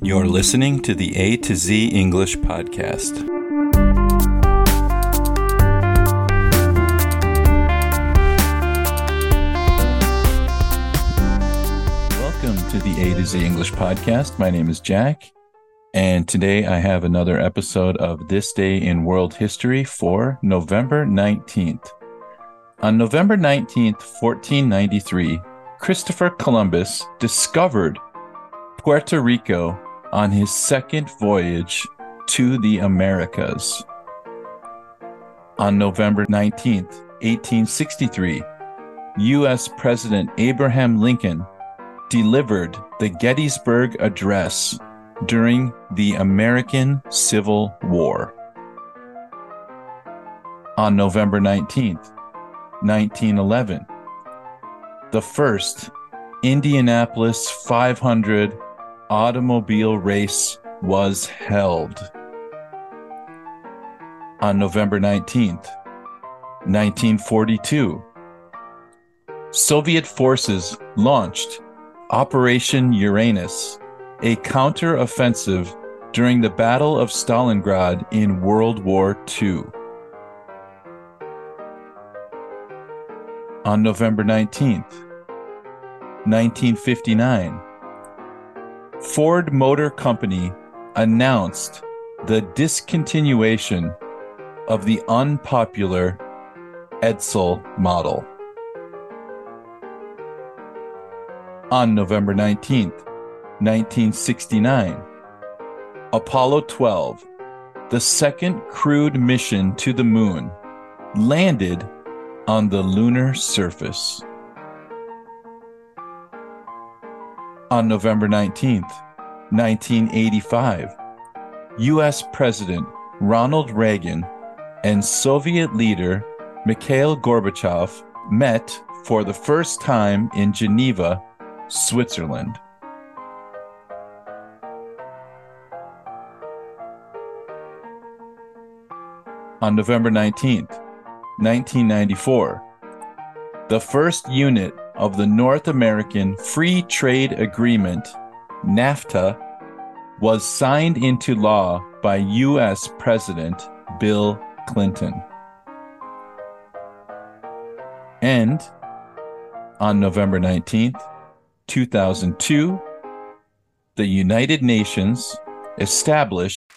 You're listening to the A to Z English Podcast. Welcome to the A to Z English Podcast. My name is Jack, and today I have another episode of This Day in World History for November 19th. On November 19th, 1493, Christopher Columbus discovered Puerto Rico on his second voyage to the Americas. On November 19, 1863, U.S. President Abraham Lincoln delivered the Gettysburg Address during the American Civil War. On November 19, 1911, the first Indianapolis 500 automobile race was held. On November 19th, 1942, Soviet forces launched Operation Uranus, a counter-offensive during the Battle of Stalingrad in World War II. On November 19th, 1959, Ford Motor Company announced the discontinuation of the unpopular Edsel model. On November 19th, 1969, Apollo 12, the second crewed mission to the moon, landed on the lunar surface. On November 19th, 1985, US President Ronald Reagan and Soviet leader Mikhail Gorbachev met for the first time in Geneva, Switzerland. On November 19th, 1994, the first unit of the North American Free Trade Agreement, NAFTA, was signed into law by U.S. President Bill Clinton. And on November 19th, 2002, the United Nations established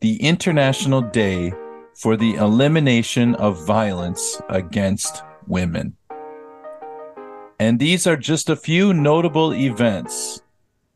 The International Day for the Elimination of Violence Against Women. And these are just a few notable events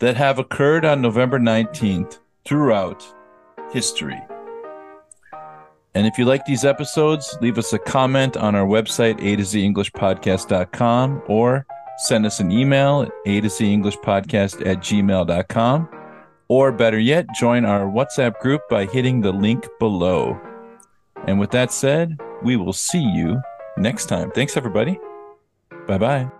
that have occurred on November 19th throughout history. And if you like these episodes, leave us a comment on our website, a to z englishpodcast.com, or send us an email at a to z English Podcast at gmail.com. Or better yet, join our WhatsApp group by hitting the link below. And with that said, we will see you next time. Thanks, everybody. Bye bye.